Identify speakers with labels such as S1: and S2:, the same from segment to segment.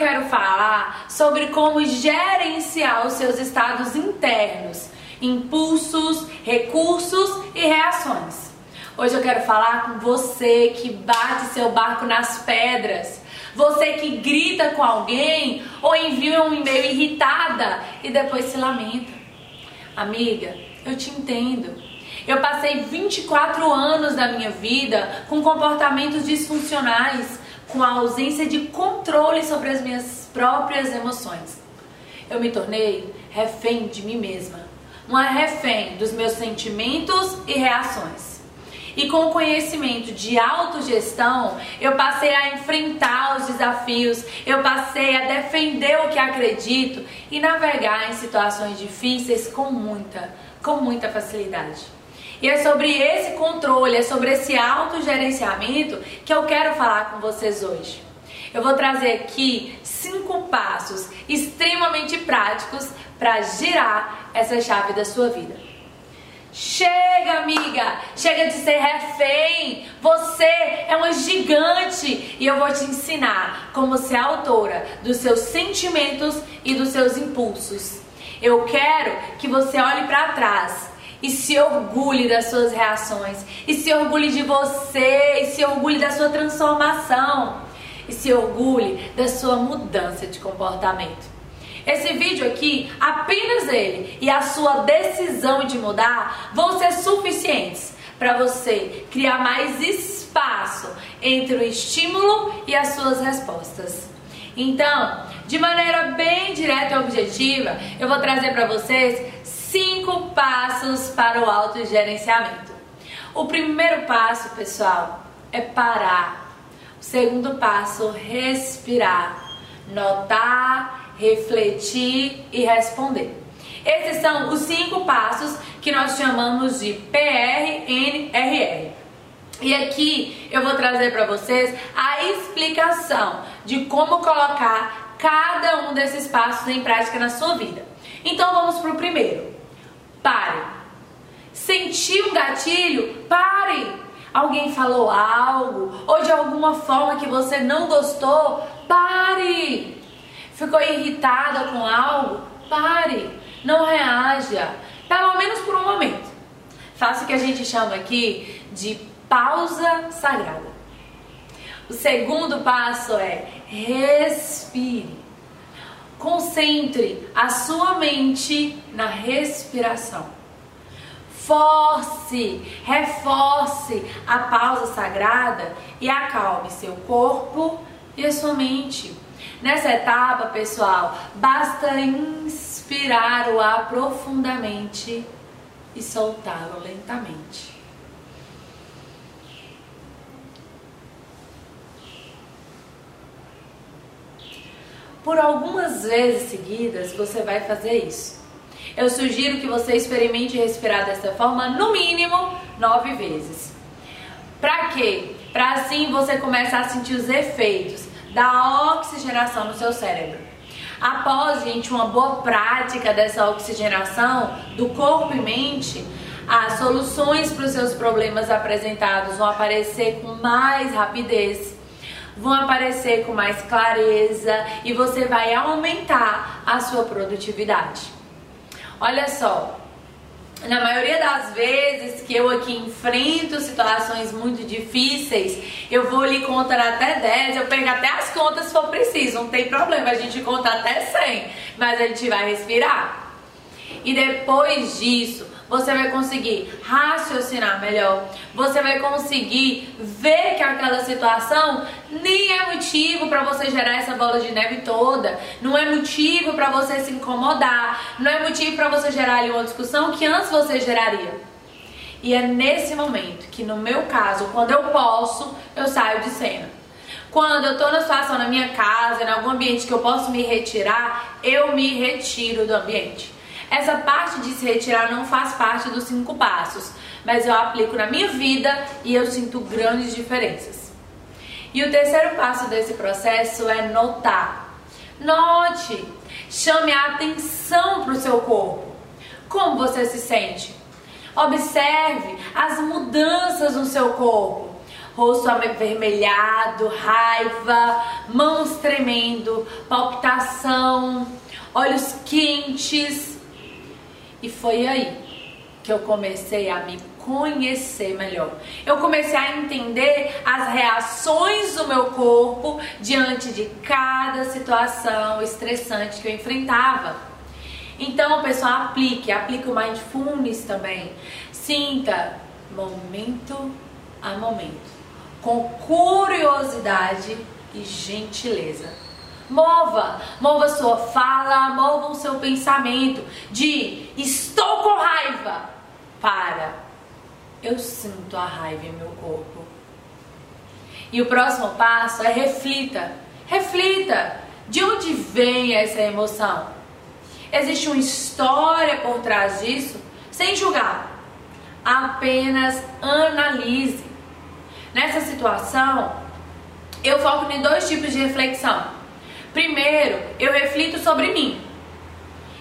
S1: Quero falar sobre como gerenciar os seus estados internos, impulsos, recursos e reações. Hoje eu quero falar com você que bate seu barco nas pedras, você que grita com alguém ou envia um e-mail irritada e depois se lamenta. Amiga, eu te entendo. Eu passei 24 anos da minha vida com comportamentos disfuncionais com a ausência de controle sobre as minhas próprias emoções. Eu me tornei refém de mim mesma, uma refém dos meus sentimentos e reações. E com o conhecimento de autogestão, eu passei a enfrentar os desafios, eu passei a defender o que acredito e navegar em situações difíceis com muita, com muita facilidade. E é sobre esse controle, é sobre esse autogerenciamento que eu quero falar com vocês hoje. Eu vou trazer aqui cinco passos extremamente práticos para girar essa chave da sua vida. Chega, amiga! Chega de ser refém! Você é uma gigante e eu vou te ensinar como ser autora dos seus sentimentos e dos seus impulsos. Eu quero que você olhe para trás e se orgulhe das suas reações, e se orgulhe de você, e se orgulhe da sua transformação, e se orgulhe da sua mudança de comportamento. Esse vídeo aqui, apenas ele e a sua decisão de mudar vão ser suficientes para você criar mais espaço entre o estímulo e as suas respostas. Então, de maneira bem direta e objetiva, eu vou trazer para vocês cinco passos para o autogerenciamento. O primeiro passo, pessoal, é parar. O segundo passo, respirar, notar, refletir e responder. Esses são os cinco passos que nós chamamos de PRNRR. E aqui eu vou trazer para vocês a explicação de como colocar cada um desses passos em prática na sua vida. Então vamos para o primeiro. Pare. Sentiu um gatilho? Pare. Alguém falou algo ou de alguma forma que você não gostou? Pare. Ficou irritada com algo? Pare. Não reaja. Pelo menos por um momento. Faça o que a gente chama aqui de pausa sagrada. O segundo passo é respire. Concentre a sua mente na respiração. Force, reforce a pausa sagrada e acalme seu corpo e a sua mente. Nessa etapa, pessoal, basta inspirar o ar profundamente e soltá-lo lentamente. Por algumas vezes seguidas você vai fazer isso. Eu sugiro que você experimente respirar dessa forma no mínimo nove vezes. Para quê? Para assim você começar a sentir os efeitos da oxigenação no seu cérebro. Após, gente, uma boa prática dessa oxigenação do corpo e mente, as soluções para os seus problemas apresentados vão aparecer com mais rapidez vão aparecer com mais clareza e você vai aumentar a sua produtividade. Olha só, na maioria das vezes que eu aqui enfrento situações muito difíceis, eu vou lhe contar até 10, eu pego até as contas se for preciso, não tem problema, a gente conta até 100, mas a gente vai respirar. E depois disso, você vai conseguir raciocinar melhor, você vai conseguir ver que aquela situação nem é motivo para você gerar essa bola de neve toda, não é motivo para você se incomodar, não é motivo para você gerar ali uma discussão que antes você geraria. E é nesse momento que, no meu caso, quando eu posso, eu saio de cena. Quando eu tô na situação na minha casa, em algum ambiente que eu posso me retirar, eu me retiro do ambiente. Essa parte de se retirar não faz parte dos cinco passos, mas eu aplico na minha vida e eu sinto grandes diferenças. E o terceiro passo desse processo é notar. Note, chame a atenção para o seu corpo. Como você se sente? Observe as mudanças no seu corpo. rosto avermelhado, raiva, mãos tremendo, palpitação, olhos quentes. E foi aí que eu comecei a me conhecer melhor. Eu comecei a entender as reações do meu corpo diante de cada situação estressante que eu enfrentava. Então, pessoal, aplique, aplique o mindfulness também. Sinta momento a momento, com curiosidade e gentileza. Mova, mova sua fala, mova o seu pensamento de estou com raiva para eu sinto a raiva em meu corpo. E o próximo passo é reflita. Reflita de onde vem essa emoção. Existe uma história por trás disso, sem julgar. Apenas analise. Nessa situação, eu foco em dois tipos de reflexão. Primeiro, eu reflito sobre mim.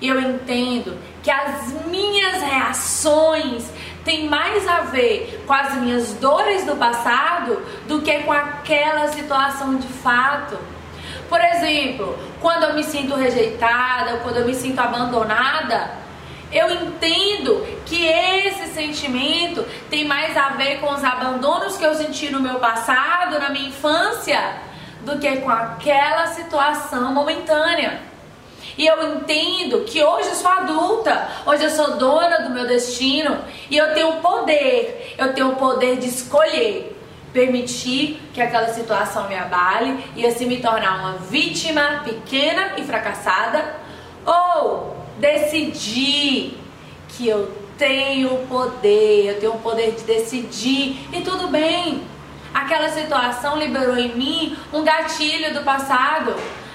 S1: E eu entendo que as minhas reações têm mais a ver com as minhas dores do passado do que com aquela situação de fato. Por exemplo, quando eu me sinto rejeitada, quando eu me sinto abandonada, eu entendo que esse sentimento tem mais a ver com os abandonos que eu senti no meu passado, na minha infância, do que com aquela situação momentânea. E eu entendo que hoje eu sou adulta, hoje eu sou dona do meu destino e eu tenho poder, eu tenho o poder de escolher permitir que aquela situação me abale e assim me tornar uma vítima pequena e fracassada ou decidir que eu tenho poder, eu tenho o poder de decidir e tudo bem. Aquela situação liberou em mim um gatilho do passado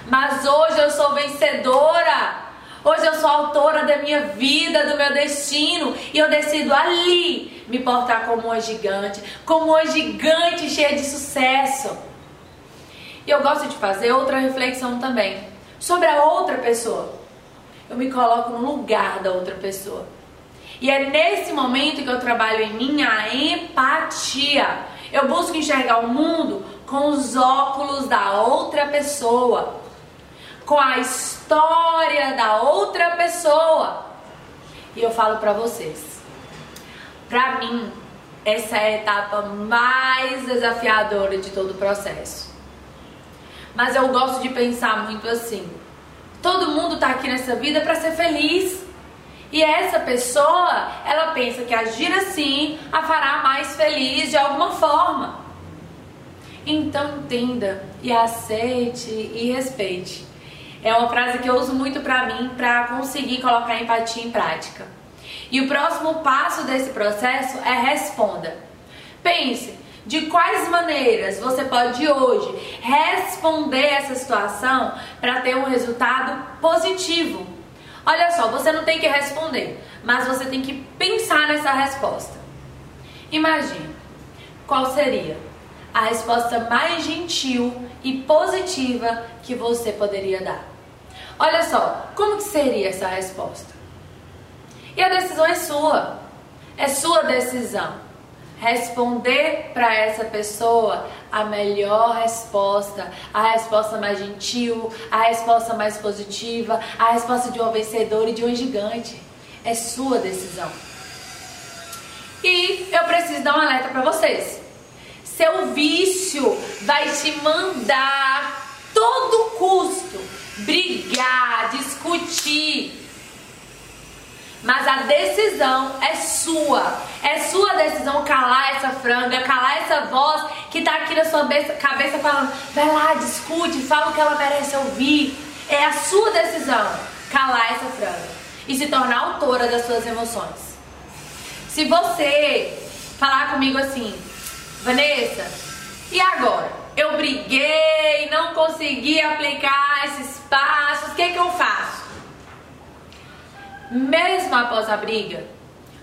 S1: mas hoje eu sou vencedora. Hoje eu sou autora da minha vida, do meu destino, e eu decido ali me portar como uma gigante, como uma gigante cheia de sucesso. E eu gosto de fazer outra reflexão também sobre a outra pessoa. Eu me coloco no lugar da outra pessoa. E é nesse momento que eu trabalho em mim a empatia. Eu busco enxergar o mundo com os óculos da outra pessoa com a história da outra pessoa. E eu falo para vocês, para mim, essa é a etapa mais desafiadora de todo o processo. Mas eu gosto de pensar muito assim: todo mundo tá aqui nessa vida para ser feliz. E essa pessoa, ela pensa que agir assim a fará mais feliz de alguma forma. Então entenda e aceite e respeite. É uma frase que eu uso muito para mim para conseguir colocar a empatia em prática. E o próximo passo desse processo é responda. Pense de quais maneiras você pode hoje responder essa situação para ter um resultado positivo. Olha só, você não tem que responder, mas você tem que pensar nessa resposta. Imagine qual seria a resposta mais gentil e positiva que você poderia dar. Olha só, como que seria essa resposta? E a decisão é sua. É sua decisão. Responder para essa pessoa a melhor resposta, a resposta mais gentil, a resposta mais positiva, a resposta de um vencedor e de um gigante. É sua decisão. E eu preciso dar um alerta para vocês. Seu vício vai te mandar todo custo brigar, discutir. Mas a decisão é sua. É sua decisão calar essa franga, calar essa voz que tá aqui na sua cabeça falando: vai lá, discute, fala o que ela merece ouvir. É a sua decisão calar essa franga e se tornar autora das suas emoções. Se você falar comigo assim, Vanessa, e agora? Eu briguei, não consegui aplicar esses passos, o que, que eu faço? Mesmo após a briga,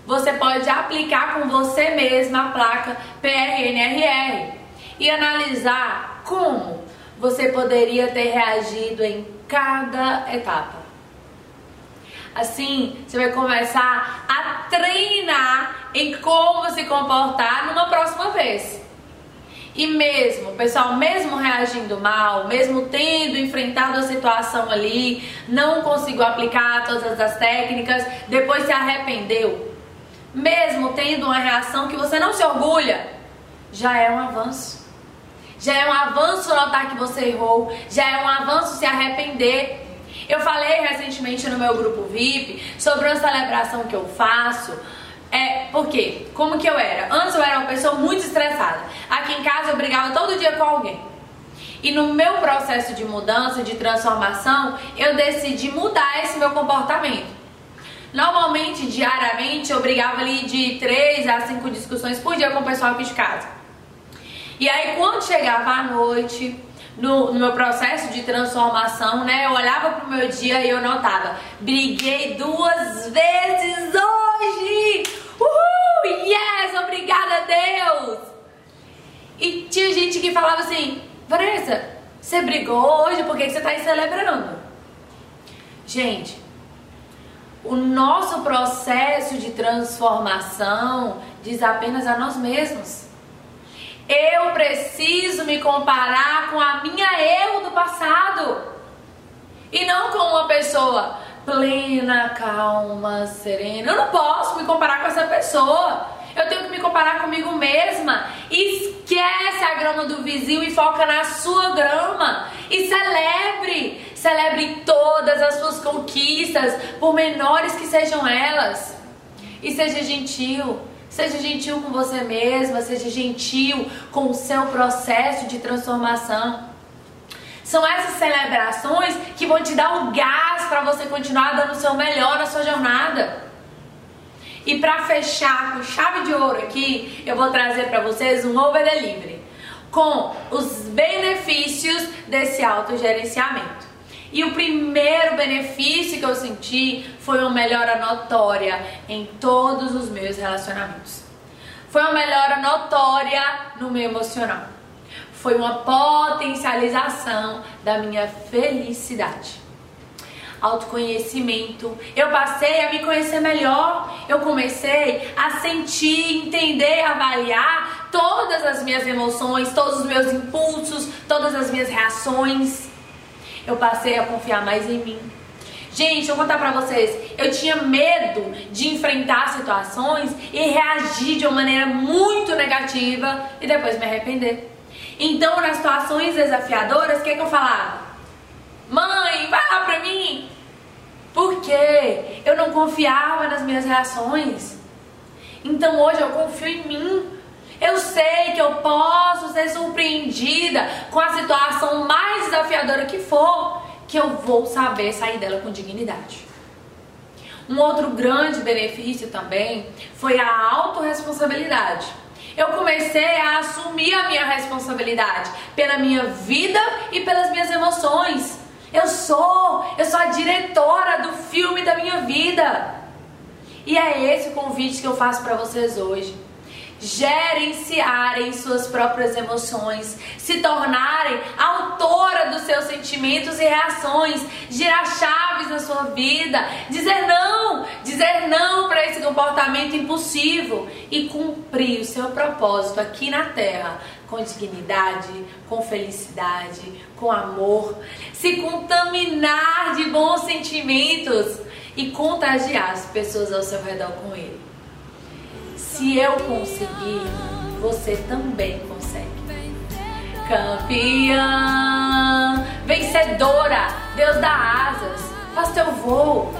S1: você pode aplicar com você mesma a placa PRNRR e analisar como você poderia ter reagido em cada etapa. Assim, você vai começar a treinar em como se comportar numa próxima vez. e mesmo, pessoal, mesmo reagindo mal, mesmo tendo enfrentado a situação ali, não conseguiu aplicar todas as técnicas, depois se arrependeu, mesmo tendo uma reação que você não se orgulha, já é um avanço. Já é um avanço notar que você errou, já é um avanço se arrepender. Eu falei recentemente no meu grupo VIP sobre uma celebração que eu faço é, por quê? Como que eu era? Antes eu era uma pessoa muito estressada. Aqui em casa eu brigava todo dia com alguém. E no meu processo de mudança, de transformação, eu decidi mudar esse meu comportamento. Normalmente, diariamente, eu brigava ali de 3 a 5 discussões por dia com o pessoal aqui de casa. E aí, quando chegava a noite, no, no, meu processo de transformação, né? Eu olhava pro meu dia e eu notava, briguei duas vezes hoje! Uhul! Yes! Obrigada Deus! E tinha gente que falava assim, Vanessa, você brigou hoje, por que você tá aí celebrando? Gente, o nosso processo de transformação diz apenas a nós mesmos. Eu preciso me comparar com a minha eu do passado e não com uma pessoa plena, calma, serena. Eu não posso me comparar com essa pessoa. Eu tenho que me comparar comigo mesma. Esquece a grama do vizinho e foca na sua grama. E celebre. Celebre todas as suas conquistas, por menores que sejam elas. E seja gentil. Seja gentil com você mesma, seja gentil com o seu processo de transformação. São essas celebrações que vão te dar o gás para você continuar dando o seu melhor na sua jornada. E para fechar com chave de ouro aqui, eu vou trazer para vocês um over delivery com os benefícios desse autogerenciamento. E o primeiro benefício que eu senti foi uma melhora notória em todos os meus relacionamentos. Foi uma melhora notória no meu emocional. Foi uma potencialização da minha felicidade. Autoconhecimento. Eu passei a me conhecer melhor. Eu comecei a sentir, entender, avaliar todas as minhas emoções, todos os meus impulsos, todas as minhas reações eu passei a confiar mais em mim. Gente, eu vou contar pra vocês, eu tinha medo de enfrentar situações e reagir de uma maneira muito negativa e depois me arrepender. Então, nas situações desafiadoras, o que, é que eu falava? Mãe, vai lá pra mim! Por quê? Eu não confiava nas minhas reações. Então hoje eu confio em mim. Eu sei que eu posso ser surpreendida com a situação mais desafiadora que for, que eu vou saber sair dela com dignidade. Um outro grande benefício também foi a autorresponsabilidade. Eu comecei a assumir a minha responsabilidade pela minha vida e pelas minhas emoções. Eu sou, eu sou a diretora do filme da minha vida. E é esse o convite que eu faço para vocês hoje gerenciarem suas próprias emoções, se tornarem autora dos seus sentimentos e reações, girar chaves na sua vida, dizer não, dizer não para esse comportamento impulsivo e cumprir o seu propósito aqui na Terra com dignidade, com felicidade, com amor, se contaminar de bons sentimentos e contagiar as pessoas ao seu redor com ele. Se eu conseguir, você também consegue. Campeã, vencedora, Deus dá asas, faz teu voo